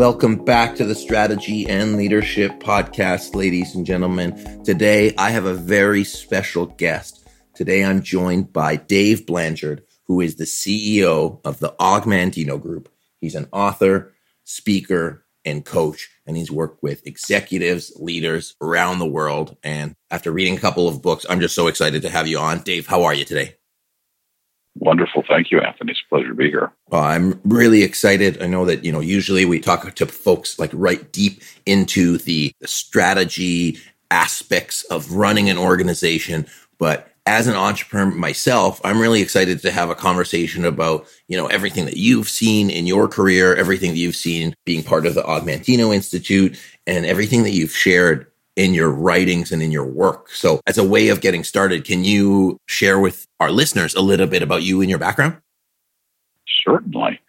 Welcome back to the Strategy and Leadership Podcast, ladies and gentlemen. Today, I have a very special guest. Today, I'm joined by Dave Blanchard, who is the CEO of the Og Mandino Group. He's an author, speaker, and coach, and he's worked with executives, leaders around the world. And after reading a couple of books, I'm just so excited to have you on. Dave, how are you today? Wonderful. Thank you, Anthony. It's a pleasure to be here. Well, I'm really excited. I know that, you know, usually we talk to folks like right deep into the, the strategy aspects of running an organization. But as an entrepreneur myself, I'm really excited to have a conversation about, you know, everything that you've seen in your career, everything that you've seen being part of the Og Mandino Institute and everything that you've shared in your writings and in your work. So, as a way of getting started, can you share with our listeners a little bit about you and your background? Certainly.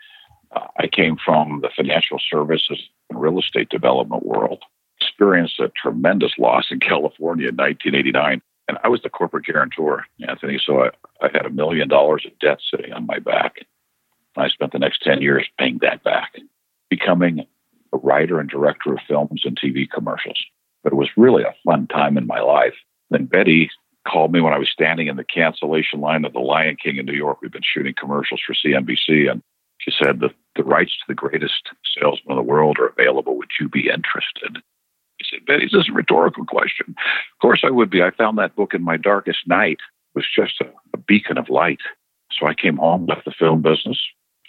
Uh, I came from the financial services and real estate development world, experienced a tremendous loss in California in 1989. And I was the corporate guarantor, Anthony. So I, I had a million dollars of debt sitting on my back. I spent the next 10 years paying that back, becoming a writer and director of films and TV commercials but it was really a fun time in my life. Then Betty called me when I was standing in the cancellation line of The Lion King in New York. We've been shooting commercials for CNBC, and she said that the rights to the greatest salesman in the world are available. Would you be interested? I said, Betty, this is a rhetorical question. Of course I would be. I found that book in my darkest night. It was just a, a beacon of light. So I came home, left the film business,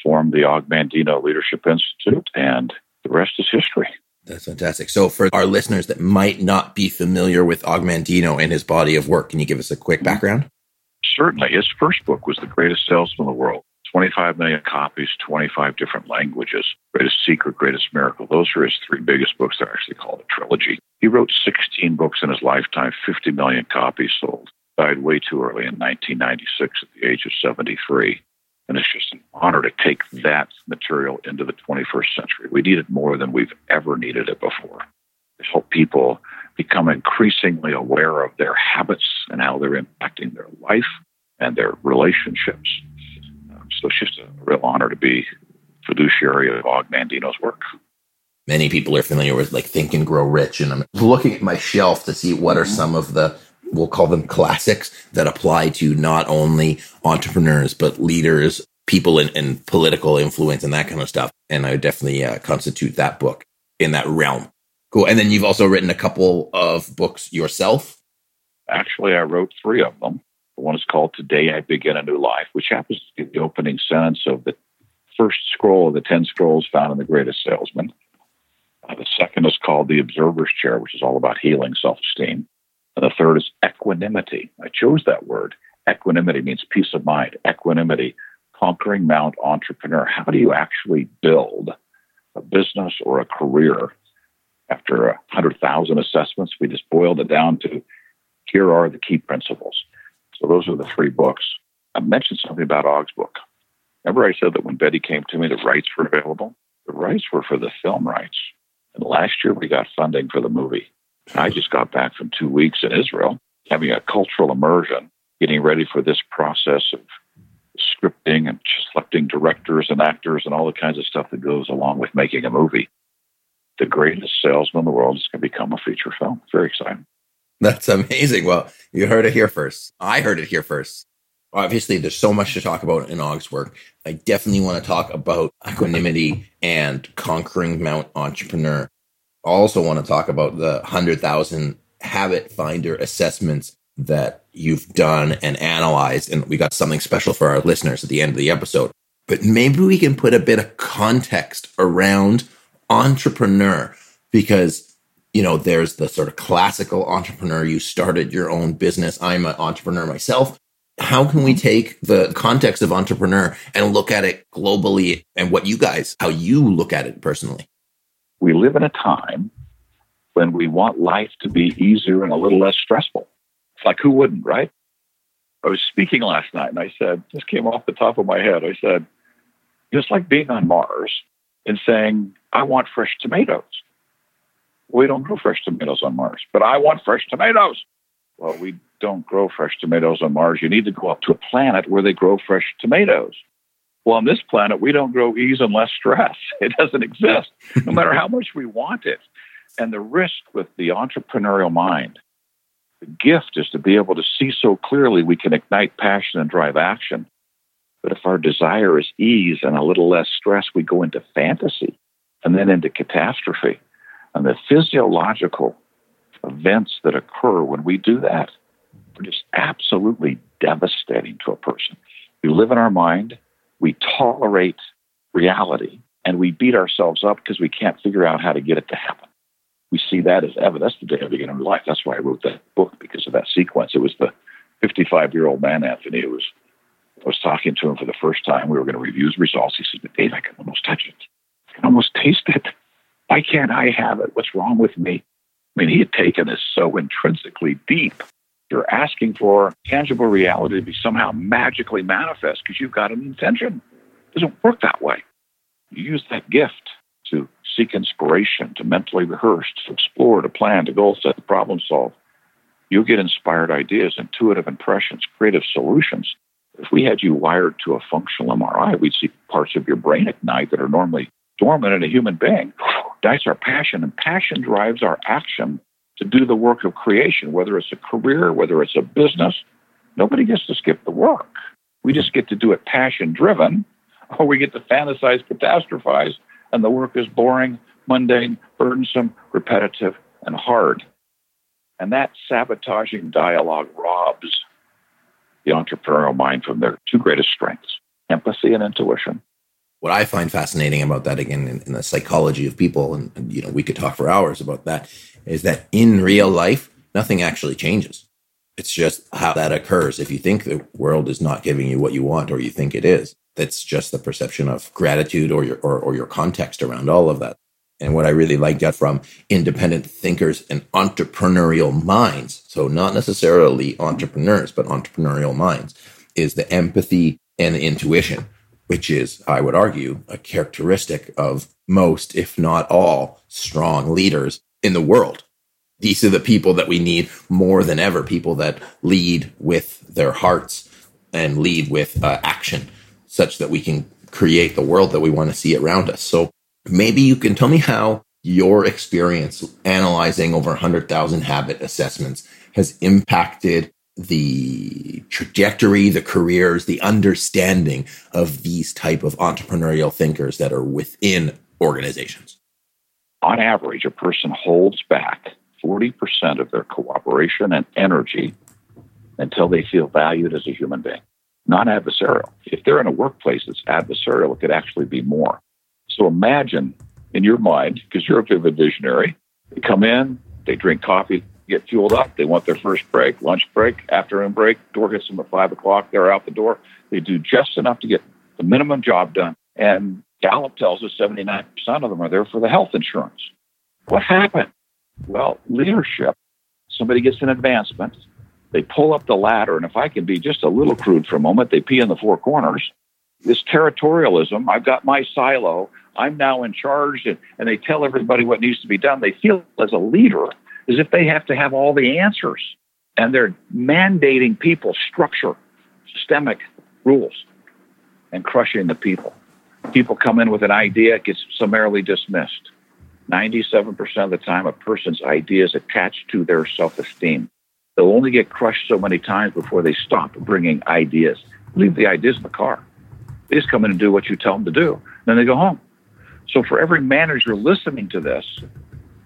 formed the Og Mandino Leadership Institute, and the rest is history. That's fantastic. So, for our listeners that might not be familiar with Og Mandino and his body of work, can you give us a quick mm-hmm. background? Certainly. His first book was The Greatest Salesman in the World. 25 million copies, 25 different languages. Greatest Secret, Greatest Miracle. Those are his three biggest books. They're actually called a trilogy. He wrote 16 books in his lifetime, 50 million copies sold. Died way too early in 1996 at the age of 73. And it's just an honor to take that material into the 21st century. We need it more than we've ever needed it before. To help people become increasingly aware of their habits and how they're impacting their life and their relationships. Um, so it's just a real honor to be fiduciary of Og Mandino's work. Many people are familiar with like Think and Grow Rich, and I'm looking at my shelf to see what are some of the we'll call them classics that apply to not only entrepreneurs, but leaders, people in, in political influence and that kind of stuff. And I would definitely uh, constitute that book in that realm. Cool. And then you've also written a couple of books yourself. Actually, I wrote three of them. One is called Today I Begin a New Life, which happens to be the opening sentence of the first scroll of the 10 scrolls found in The Greatest Salesman. Uh, the second is called The Observer's Chair, which is all about healing self esteem. And the third is equanimity. I chose that word. Equanimity means peace of mind. Equanimity, conquering Mount entrepreneur. How do you actually build a business or a career? After a 100,000 assessments, we just boiled it down to here are the key principles. So those are the three books. I mentioned something about Og's book. Remember, I said that when Betty came to me, the rights were available? The rights were for the film rights. And last year, we got funding for the movie. I just got back from two weeks in Israel, having a cultural immersion, getting ready for this process of scripting and selecting directors and actors and all the kinds of stuff that goes along with making a movie. The greatest salesman in the world is going to become a feature film. Very exciting. That's amazing. Well, you heard it here first. I heard it here first. Obviously, there's so much to talk about in Og's work. I definitely want to talk about equanimity and conquering Mount Entrepreneur also want to talk about the 100,000 habit finder assessments that you've done and analyzed. And we got something special for our listeners at the end of the episode. But maybe we can put a bit of context around entrepreneur because, you know, there's the sort of classical entrepreneur. You started your own business. I'm an entrepreneur myself. How can we take the context of entrepreneur and look at it globally and what you guys, how you look at it personally? We live in a time when we want life to be easier and a little less stressful. It's like, who wouldn't, right? I was speaking last night and I said, this came off the top of my head. I said, just like being on Mars and saying, I want fresh tomatoes. We don't grow fresh tomatoes on Mars, but I want fresh tomatoes. Well, we don't grow fresh tomatoes on Mars. You need to go up to a planet where they grow fresh tomatoes. Well, on this planet, we don't grow ease unless stress. It doesn't exist, no matter how much we want it. And the risk with the entrepreneurial mind, the gift is to be able to see so clearly we can ignite passion and drive action. But if our desire is ease and a little less stress, we go into fantasy and then into catastrophe. And the physiological events that occur when we do that are just absolutely devastating to a person. We live in our mind, we tolerate reality, and we beat ourselves up because we can't figure out how to get it to happen. We see that as evidence. The day I began my life. That's why I wrote that book because of that sequence. It was the 55 year old man, Anthony, who was I was talking to him for the first time. We were going to review his results. He said, Dave, I can almost touch it. I can almost taste it. Why can't I have it? What's wrong with me? I mean, he had taken this so intrinsically deep. You're asking for tangible reality to be somehow magically manifest because you've got an intention. It doesn't work that way. You use that gift to seek inspiration, to mentally rehearse, to explore, to plan, to goal set, to problem solve. You'll get inspired ideas, intuitive impressions, creative solutions. If we had you wired to a functional MRI, we'd see parts of your brain night that are normally dormant in a human being. That's our passion, and passion drives our action to do the work of creation, whether it's a career, whether it's a business. Nobody gets to skip the work. We just get to do it passion driven, or we get to fantasize, catastrophize, and the work is boring, mundane, burdensome, repetitive, and hard. And that sabotaging dialogue robs the entrepreneurial mind from their two greatest strengths empathy and intuition what I find fascinating about that again in, in the psychology of people, and, and, you know, we could talk for hours about that, is that in real life, nothing actually changes. It's just how that occurs. If you think the world is not giving you what you want, or you think it is, that's just the perception of gratitude or your or, or your context around all of that. And what I really like that from independent thinkers and entrepreneurial minds, so not necessarily entrepreneurs, but entrepreneurial minds, is the empathy and the intuition which is, I would argue, a characteristic of most, if not all, strong leaders in the world. These are the people that we need more than ever, people that lead with their hearts and lead with uh, action, such that we can create the world that we want to see around us. So maybe you can tell me how your experience analyzing over 100,000 habit assessments has impacted the trajectory, the careers, the understanding of these type of entrepreneurial thinkers that are within organizations? On average, a person holds back 40% of their cooperation and energy until they feel valued as a human being, not adversarial. If they're in a workplace that's adversarial, it could actually be more. So imagine in your mind, because you're a vivid visionary, they come in, they drink coffee, get fueled up. They want their first break, lunch break, afternoon break. Door hits them at five o'clock. They're out the door. They do just enough to get the minimum job done. And Gallup tells us 79% of them are there for the health insurance. What happened? Well, leadership. Somebody gets an advancement. They pull up the ladder. And if I can be just a little crude for a moment, they pee in the four corners. This territorialism, I've got my silo. I'm now in charge. And, and they tell everybody what needs to be done. They feel as a leader as if they have to have all the answers. And they're mandating people structure, systemic rules, and crushing the people. People come in with an idea, it gets summarily dismissed. 97% of the time, a person's idea is attached to their self esteem. They'll only get crushed so many times before they stop bringing ideas. Leave the ideas in the car. They just come in and do what you tell them to do. Then they go home. So, for every manager listening to this,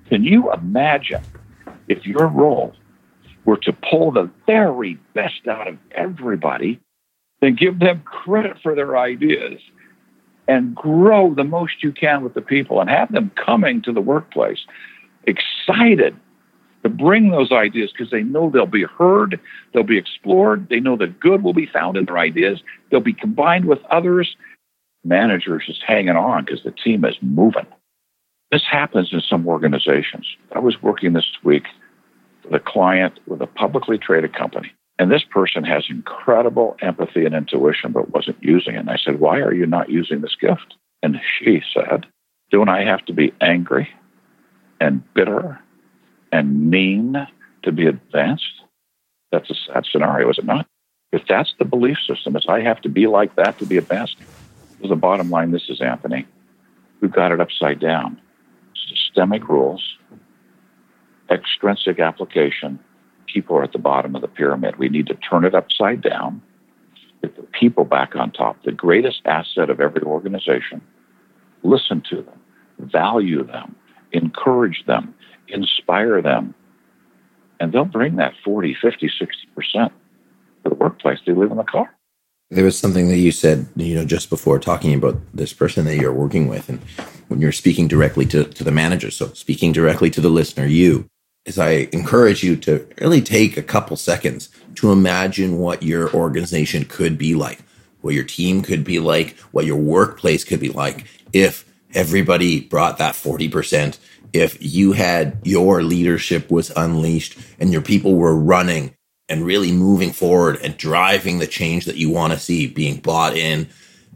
can you imagine if your role were to pull the very best out of everybody, then give them credit for their ideas and grow the most you can with the people and have them coming to the workplace excited to bring those ideas because they know they'll be heard, they'll be explored, they know that good will be found in their ideas, they'll be combined with others. Managers just hanging on because the team is moving. This happens in some organizations. I was working this week with a client with a publicly traded company. And this person has incredible empathy and intuition, but wasn't using it. And I said, Why are you not using this gift? And she said, Don't I have to be angry and bitter and mean to be advanced? That's a sad scenario, is it not? If that's the belief system, is I have to be like that to be advanced, the bottom line this is, Anthony, we've got it upside down. Systemic rules, extrinsic application, people are at the bottom of the pyramid. We need to turn it upside down, get the people back on top, the greatest asset of every organization. Listen to them, value them, encourage them, inspire them, and they'll bring that 40, 50, 60% to the workplace. They live in the car. There was something that you said, you know, just before talking about this person that you're working with, and when you're speaking directly to, to the manager, so speaking directly to the listener, you, is I encourage you to really take a couple seconds to imagine what your organization could be like, what your team could be like, what your workplace could be like if everybody brought that 40%, if you had your leadership was unleashed and your people were running and really moving forward and driving the change that you want to see being bought in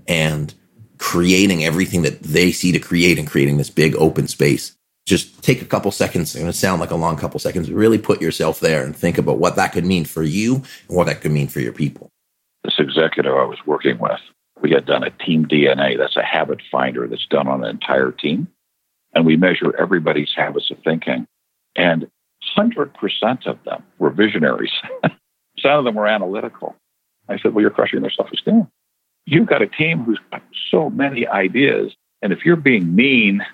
and creating everything that they see to create and creating this big open space. Just take a couple seconds. It's going to sound like a long couple seconds. Really put yourself there and think about what that could mean for you and what that could mean for your people. This executive I was working with, we had done a team DNA. That's a habit finder that's done on an entire team. And we measure everybody's habits of thinking. And 100% of them were visionaries. Some of them were analytical. I said, Well, you're crushing their self esteem. You've got a team who's got so many ideas. And if you're being mean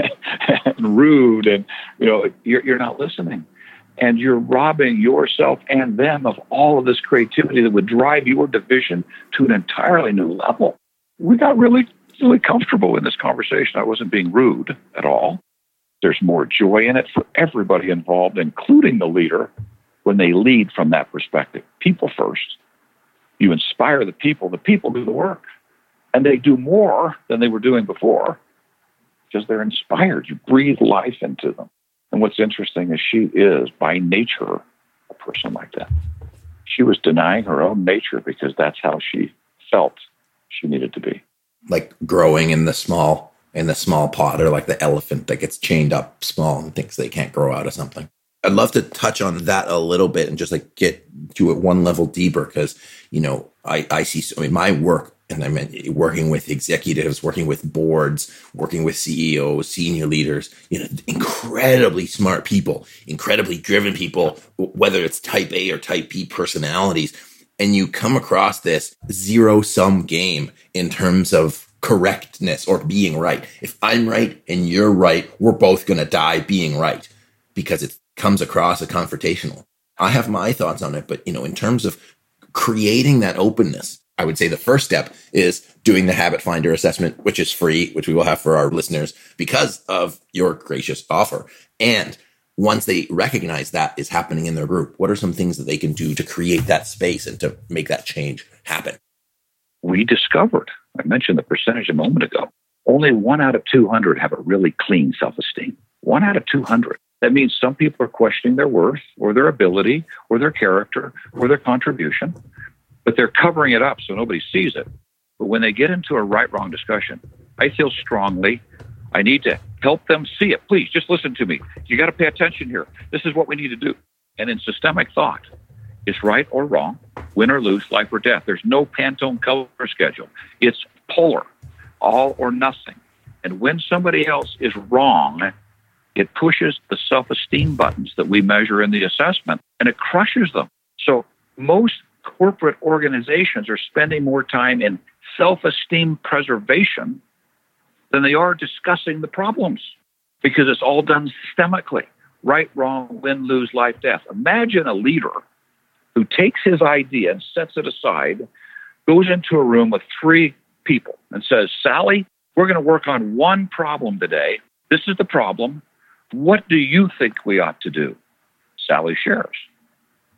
and rude and, you know, you're, you're not listening and you're robbing yourself and them of all of this creativity that would drive your division to an entirely new level. We got really, really comfortable in this conversation. I wasn't being rude at all. There's more joy in it for everybody involved, including the leader, when they lead from that perspective. People first. You inspire the people, the people do the work. And they do more than they were doing before because they're inspired. You breathe life into them. And what's interesting is she is, by nature, a person like that. She was denying her own nature because that's how she felt she needed to be. Like growing in the small in the small pot or like the elephant that gets chained up small and thinks they can't grow out of something. I'd love to touch on that a little bit and just like get to it one level deeper because, you know, I, I see, so, I mean, my work and I mean, working with executives, working with boards, working with CEOs, senior leaders, you know, incredibly smart people, incredibly driven people, whether it's type A or type B personalities. And you come across this zero sum game in terms of correctness or being right. If I'm right and you're right, we're both going to die being right because it comes across as confrontational. I have my thoughts on it, but you know, in terms of creating that openness, I would say the first step is doing the habit finder assessment, which is free, which we will have for our listeners because of your gracious offer. And once they recognize that is happening in their group, what are some things that they can do to create that space and to make that change happen? We discovered I mentioned the percentage a moment ago. Only one out of 200 have a really clean self esteem. One out of 200. That means some people are questioning their worth or their ability or their character or their contribution, but they're covering it up so nobody sees it. But when they get into a right wrong discussion, I feel strongly I need to help them see it. Please just listen to me. You got to pay attention here. This is what we need to do. And in systemic thought, it's right or wrong, win or lose, life or death. There's no Pantone color schedule. It's polar, all or nothing. And when somebody else is wrong, it pushes the self esteem buttons that we measure in the assessment and it crushes them. So most corporate organizations are spending more time in self esteem preservation than they are discussing the problems because it's all done systemically right, wrong, win, lose, life, death. Imagine a leader who takes his idea and sets it aside, goes into a room with three people and says, Sally, we're going to work on one problem today. This is the problem. What do you think we ought to do? Sally shares.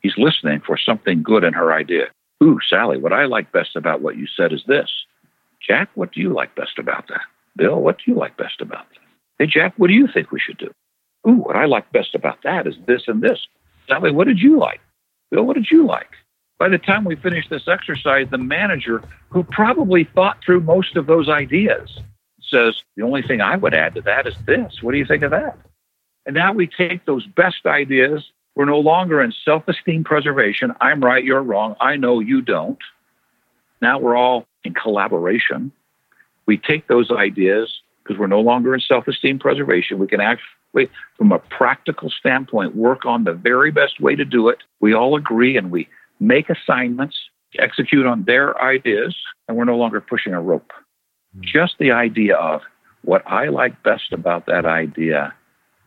He's listening for something good in her idea. Ooh, Sally, what I like best about what you said is this. Jack, what do you like best about that? Bill, what do you like best about that? Hey, Jack, what do you think we should do? Ooh, what I like best about that is this and this. Sally, what did you like? Bill, what did you like? By the time we finished this exercise, the manager, who probably thought through most of those ideas, says, The only thing I would add to that is this. What do you think of that? And now we take those best ideas. We're no longer in self esteem preservation. I'm right, you're wrong. I know you don't. Now we're all in collaboration. We take those ideas because we're no longer in self esteem preservation. We can actually, from a practical standpoint, work on the very best way to do it. We all agree and we make assignments, execute on their ideas, and we're no longer pushing a rope. Mm-hmm. Just the idea of what I like best about that idea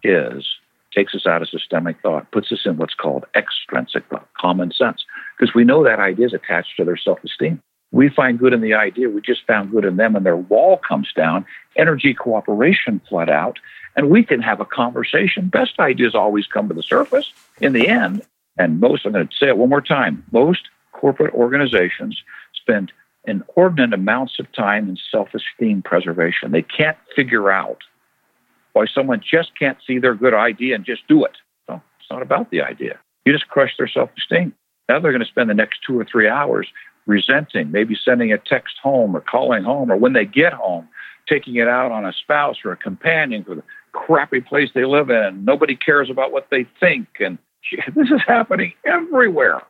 is takes us out of systemic thought, puts us in what's called extrinsic thought, common sense, because we know that idea is attached to their self esteem. We find good in the idea, we just found good in them, and their wall comes down, energy cooperation flood out, and we can have a conversation. Best ideas always come to the surface in the end. And most, I'm going to say it one more time most corporate organizations spend inordinate amounts of time in self esteem preservation. They can't figure out why someone just can't see their good idea and just do it. No, it's not about the idea. You just crush their self esteem. Now they're going to spend the next two or three hours resenting, maybe sending a text home or calling home, or when they get home, taking it out on a spouse or a companion for the crappy place they live in. Nobody cares about what they think. And this is happening everywhere.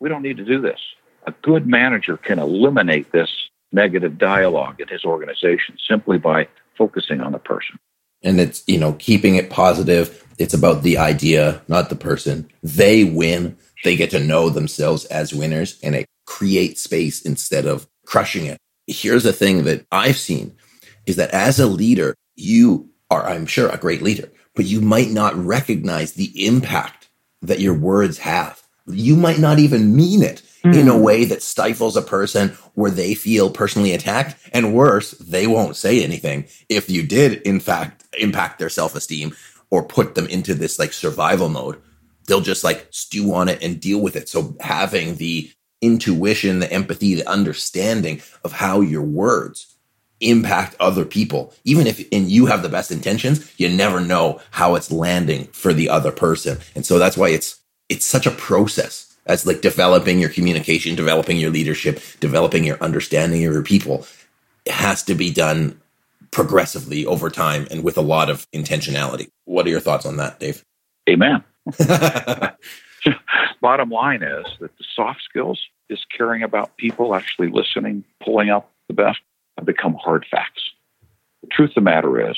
We don't need to do this. A good manager can eliminate this negative dialogue in his organization simply by focusing on the person and it's you know keeping it positive it's about the idea not the person they win they get to know themselves as winners and it creates space instead of crushing it here's the thing that i've seen is that as a leader you are i'm sure a great leader but you might not recognize the impact that your words have you might not even mean it mm. in a hmm. way that stifles a person where they feel personally attacked. And worse, they won't say anything if you did, in fact, impact their self esteem or put them into this like survival mode. They'll just like stew on it and deal with it. So having the intuition, the empathy, the understanding of how your words impact other people. Even if and you have the best intentions, you never know how it's landing for the other person. And so that's why it's it's such a process that's like developing your communication, developing your leadership, developing your understanding of your people. It has to be done progressively over time and with a lot of intentionality. What are your thoughts on that, Dave? Amen. Bottom line is that the soft skills is caring about people, actually listening, pulling out the best, have become hard facts. The truth of the matter is,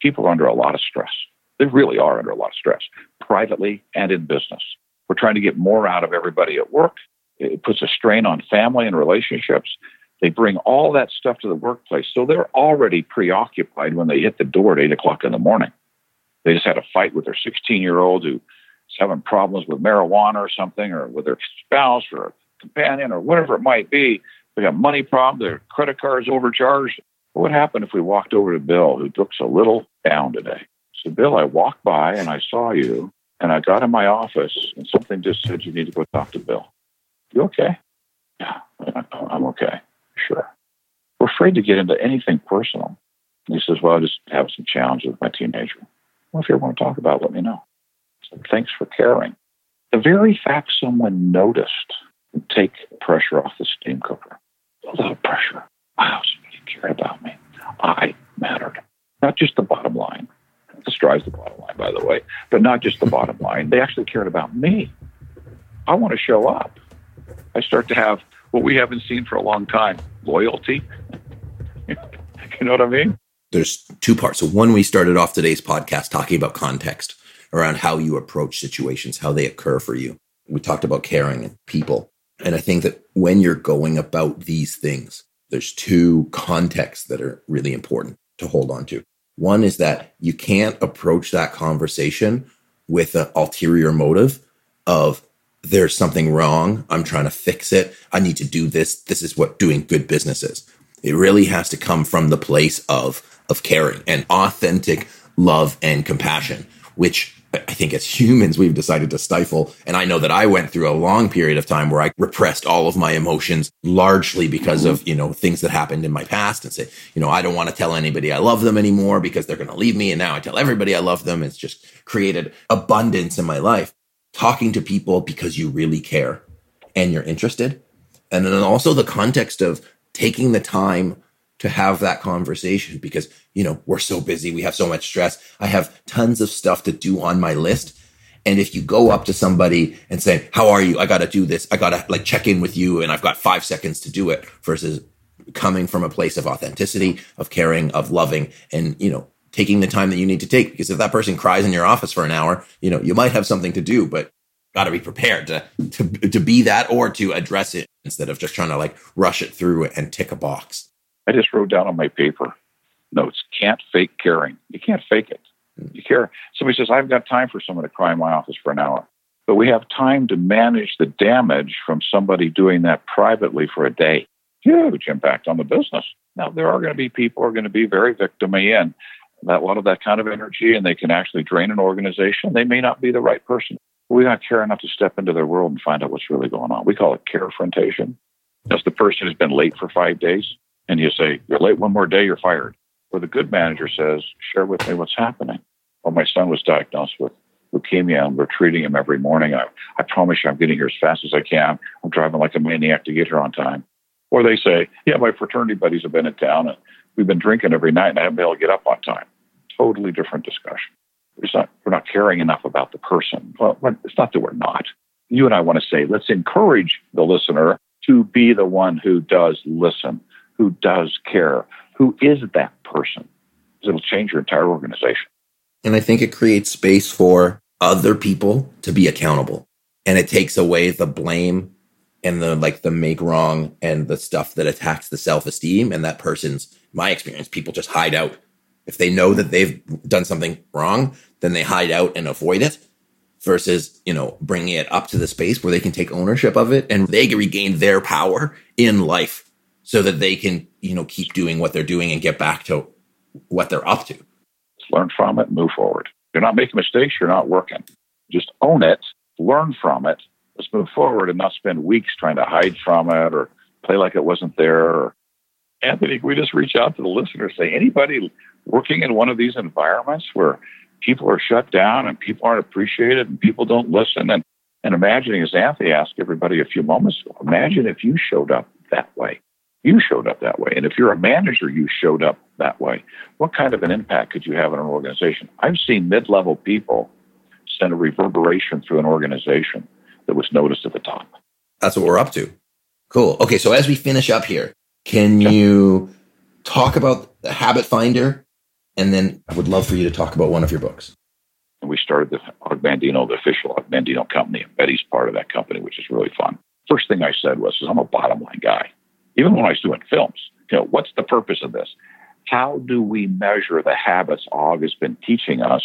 people are under a lot of stress. They really are under a lot of stress, privately and in business. We're trying to get more out of everybody at work. It puts a strain on family and relationships. They bring all that stuff to the workplace. So they're already preoccupied when they hit the door at eight o'clock in the morning. They just had a fight with their 16 year old who's having problems with marijuana or something, or with their spouse or a companion or whatever it might be. They got money problems, their credit card's overcharged. What would happen if we walked over to Bill, who looks a little down today? So, Bill, I walked by and I saw you and I got in my office and something just said, you need to go talk to Bill. You okay? Yeah, I'm okay. Sure. We're afraid to get into anything personal. He says, well, I just have some challenges with my teenager. Well, if you ever want to talk about it, let me know. So thanks for caring. The very fact someone noticed would take pressure off the steam cooker. A lot of pressure. Wow, somebody cared about me. I mattered. Not just the bottom line, this drives the bottom line, by the way, but not just the bottom line. They actually cared about me. I want to show up. I start to have what we haven't seen for a long time loyalty. you know what I mean? There's two parts. So, one, we started off today's podcast talking about context around how you approach situations, how they occur for you. We talked about caring and people. And I think that when you're going about these things, there's two contexts that are really important to hold on to. One is that you can't approach that conversation with an ulterior motive of there's something wrong. I'm trying to fix it. I need to do this. This is what doing good business is. It really has to come from the place of, of caring and authentic love and compassion, which I think as humans, we've decided to stifle. And I know that I went through a long period of time where I repressed all of my emotions largely because of, you know, things that happened in my past and say, you know, I don't want to tell anybody I love them anymore because they're going to leave me. And now I tell everybody I love them. It's just created abundance in my life. Talking to people because you really care and you're interested. And then also the context of taking the time to have that conversation because, you know, we're so busy. We have so much stress. I have tons of stuff to do on my list. And if you go up to somebody and say, how are you? I got to do this. I got to like check in with you and I've got five seconds to do it versus coming from a place of authenticity, of caring, of loving, and, you know, taking the time that you need to take. Because if that person cries in your office for an hour, you know, you might have something to do, but got to be prepared to, to, to be that or to address it instead of just trying to like rush it through and tick a box. I just wrote down on my paper notes, can't fake caring. You can't fake it. Hmm. You care. Somebody says, I've got time for someone to cry in my office for an hour. But we have time to manage the damage from somebody doing that privately for a day. Huge impact on the business. Now, there are going to be people who are going to be very victimy and that a lot of that kind of energy, and they can actually drain an organization. They may not be the right person. We got to care enough to step into their world and find out what's really going on. We call it carefrontation. That's the person who's been late for five days, and you say, You're late one more day, you're fired. Or the good manager says, Share with me what's happening. Well, my son was diagnosed with leukemia and we're treating him every morning. I, I promise you I'm getting here as fast as I can. I'm driving like a maniac to get here on time. Or they say, yeah, my fraternity buddies have been in town and we've been drinking every night and I haven't been able to get up on time. Totally different discussion. It's not, we're not caring enough about the person. Well, it's not that we're not. You and I want to say, let's encourage the listener to be the one who does listen, who does care, who is that person. It'll change your entire organization. And I think it creates space for other people to be accountable. And it takes away the blame and the like the make wrong and the stuff that attacks the self-esteem and that person's my experience people just hide out if they know that they've done something wrong then they hide out and avoid it versus you know bringing it up to the space where they can take ownership of it and they regain their power in life so that they can you know keep doing what they're doing and get back to what they're up to learn from it, move forward. You're not making mistakes, you're not working. Just own it, learn from it. Let's move forward and not spend weeks trying to hide from it or play like it wasn't there. Anthony, can we just reach out to the listeners? Say anybody working in one of these environments where people are shut down and people aren't appreciated and people don't listen and and imagining as Anthony asked everybody a few moments ago, imagine if you showed up that way you showed up that way. And if you're a manager, you showed up that way. What kind of an impact could you have in an organization? I've seen mid level people send a reverberation through an organization that was noticed at the top. That's what we're up to. Cool. Okay, so as we finish up here, can you talk about the Habit Finder? And then I would love for you to talk about one of your books. And we started the Og Mandino, the official Og Mandino company, and Betty's part of that company, which is really fun. First thing I said was, I'm a bottom line guy even when I was doing films. You know, what's the purpose of this? How do we measure the habits Og has been teaching us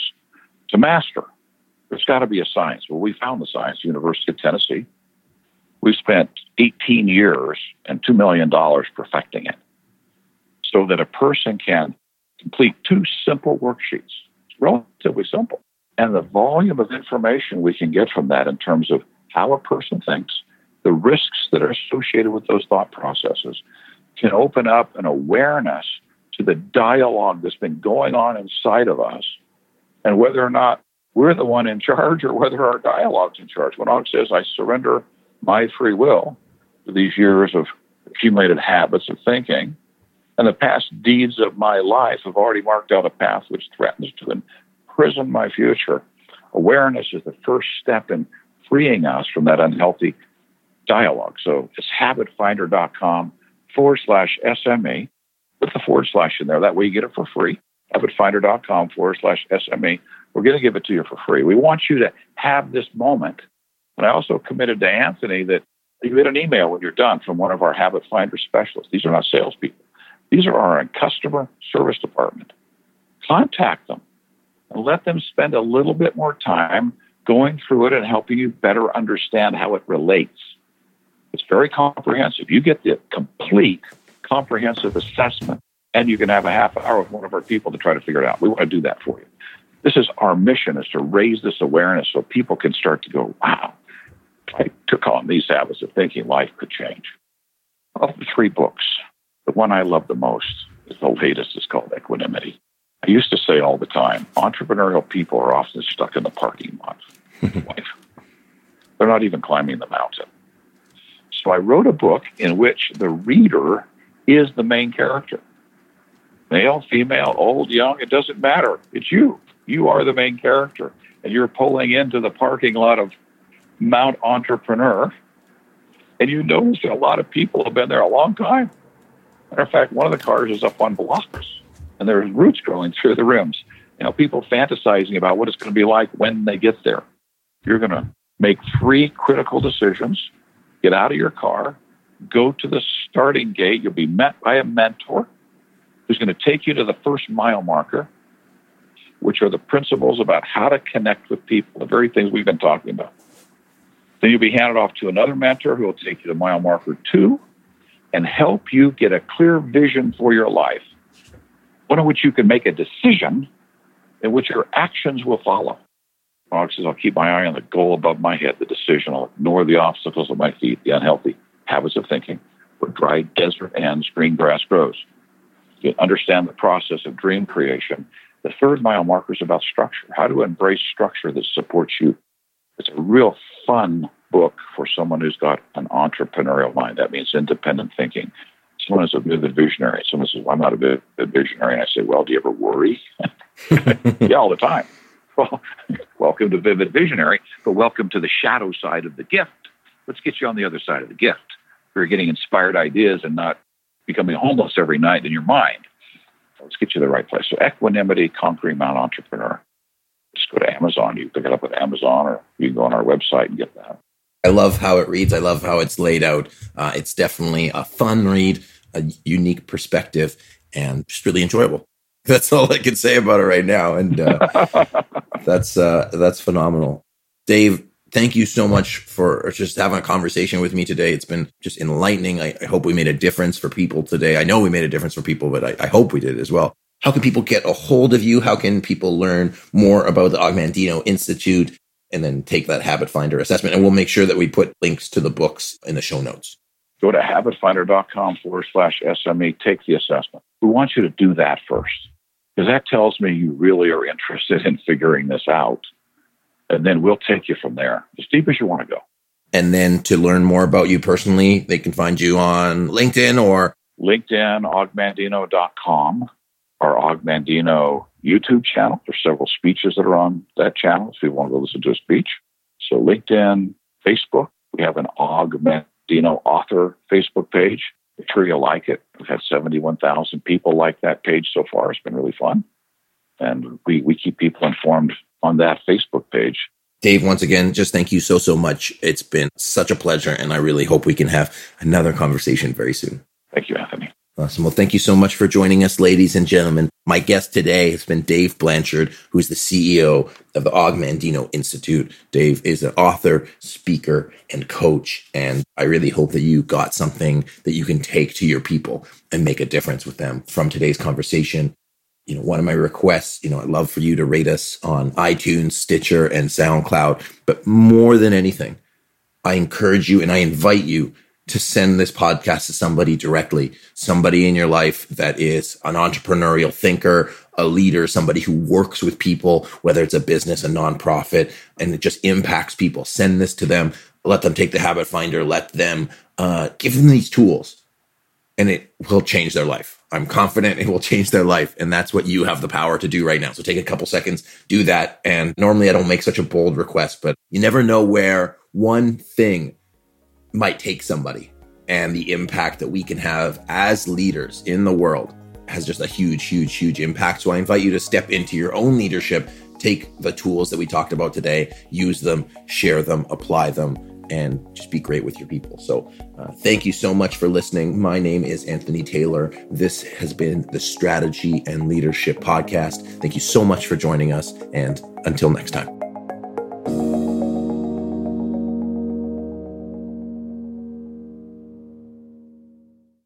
to master? There's got to be a science. Well, we found the science, University of Tennessee. We've spent 18 years and $2 million perfecting it so that a person can complete two simple worksheets. It's relatively simple. And the volume of information we can get from that in terms of how a person thinks, the risks that are associated with those thought processes can open up an awareness to the dialogue that's been going on inside of us and whether or not we're the one in charge or whether our dialogue's in charge. When Og says, I surrender my free will to these years of accumulated habits of thinking, and the past deeds of my life have already marked out a path which threatens to imprison my future. Awareness is the first step in freeing us from that unhealthy dialogue. So it's habitfinder.com forward slash SME. Put the forward slash in there. That way you get it for free. Habitfinder.com forward slash SME. We're going to give it to you for free. We want you to have this moment. And I also committed to Anthony that you get an email when you're done from one of our Habit Finder specialists. These are not salespeople. These are our customer service department. Contact them and let them spend a little bit more time going through it and helping you better understand how it relates it's very comprehensive. You get the complete comprehensive assessment, and you can have a half hour with one of our people to try to figure it out. We want to do that for you. This is our mission is to raise this awareness so people can start to go, wow, I took on these habits of thinking life could change. Of the three books, the one I love the most is the latest. It's called Equanimity. I used to say all the time, entrepreneurial people are often stuck in the parking lot. They're not even climbing the mountain. So I wrote a book in which the reader is the main character. Male, female, old, young, it doesn't matter. It's you. You are the main character. And you're pulling into the parking lot of Mount Entrepreneur. And you notice that a lot of people have been there a long time. Matter of fact, one of the cars is up on blocks and there's roots growing through the rims. You know, people fantasizing about what it's going to be like when they get there. You're going to make three critical decisions, get out of your car, go to the starting gate. You'll be met by a mentor who's going to take you to the first mile marker, which are the principles about how to connect with people, the very things we've been talking about. Then you'll be handed off to another mentor who will take you to mile marker two and help you get a clear vision for your life, one in which you can make a decision in which your actions will follow. Says, I'll keep my eye on the goal above my head, the decision. I'll ignore the obstacles at my feet, the unhealthy habits of thinking. Where dry desert ends, green grass grows. You understand the process of dream creation. The third mile marker is about structure, how to embrace structure that supports you. It's a real fun book for someone who's got an entrepreneurial mind. That means independent thinking. Someone is a vivid visionary. Someone says, well, I'm not a vivid visionary. And I say, well, do you ever worry? yeah, all the time. Well, welcome to Vivid Visionary, but welcome to the shadow side of the gift. Let's get you on the other side of the gift. You're getting inspired ideas and not becoming homeless every night in your mind. Let's get you the right place. So, Equanimity, Conquering Mount Entrepreneur. Just go to Amazon. You can pick it up at Amazon, or you can go on our website and get that. I love how it reads. I love how it's laid out. Uh, it's definitely a fun read, a unique perspective, and just really enjoyable. That's all I can say about it right now, and uh, that's uh, that's phenomenal. Dave, thank you so much for just having a conversation with me today. It's been just enlightening. I, I hope we made a difference for people today. I know we made a difference for people, but I, I hope we did as well. How can people get a hold of you? How can people learn more about the Og Institute and then take that habit finder assessment? And we'll make sure that we put links to the books in the show notes. Go to habitfinder.com forward slash SME, take the assessment. We want you to do that first because that tells me you really are interested in figuring this out. And then we'll take you from there as deep as you want to go. And then to learn more about you personally, they can find you on LinkedIn or LinkedIn, ogmandino.com, our Ogmandino YouTube channel. There's several speeches that are on that channel if you want to go listen to a speech. So LinkedIn, Facebook, we have an Ogmandino author Facebook page. Sure you'll like it. We've had 71,000 people like that page so far. It's been really fun. And we, we keep people informed on that Facebook page. Dave, once again, just thank you so, so much. It's been such a pleasure. And I really hope we can have another conversation very soon. Thank you, Anthony. Awesome. Well, thank you so much for joining us, ladies and gentlemen. My guest today has been Dave Blanchard, who's the CEO of the Og Mandino Institute. Dave is an author, speaker, and coach. And I really hope that you got something that you can take to your people and make a difference with them from today's conversation. You know, one of my requests, you know, I'd love for you to rate us on iTunes, Stitcher, and SoundCloud. But more than anything, I encourage you and I invite you to send this podcast to somebody directly, somebody in your life that is an entrepreneurial thinker, a leader, somebody who works with people, whether it's a business, a nonprofit, and it just impacts people. Send this to them. Let them take the habit finder. Let them uh, give them these tools, and it will change their life. I'm confident it will change their life, and that's what you have the power to do right now. So take a couple seconds, do that. And normally I don't make such a bold request, but you never know where one thing might take somebody and the impact that we can have as leaders in the world has just a huge, huge, huge impact. So I invite you to step into your own leadership, take the tools that we talked about today, use them, share them, apply them, and just be great with your people. So uh, thank you so much for listening. My name is Anthony Taylor. This has been the Strategy and Leadership Podcast. Thank you so much for joining us. And until next time.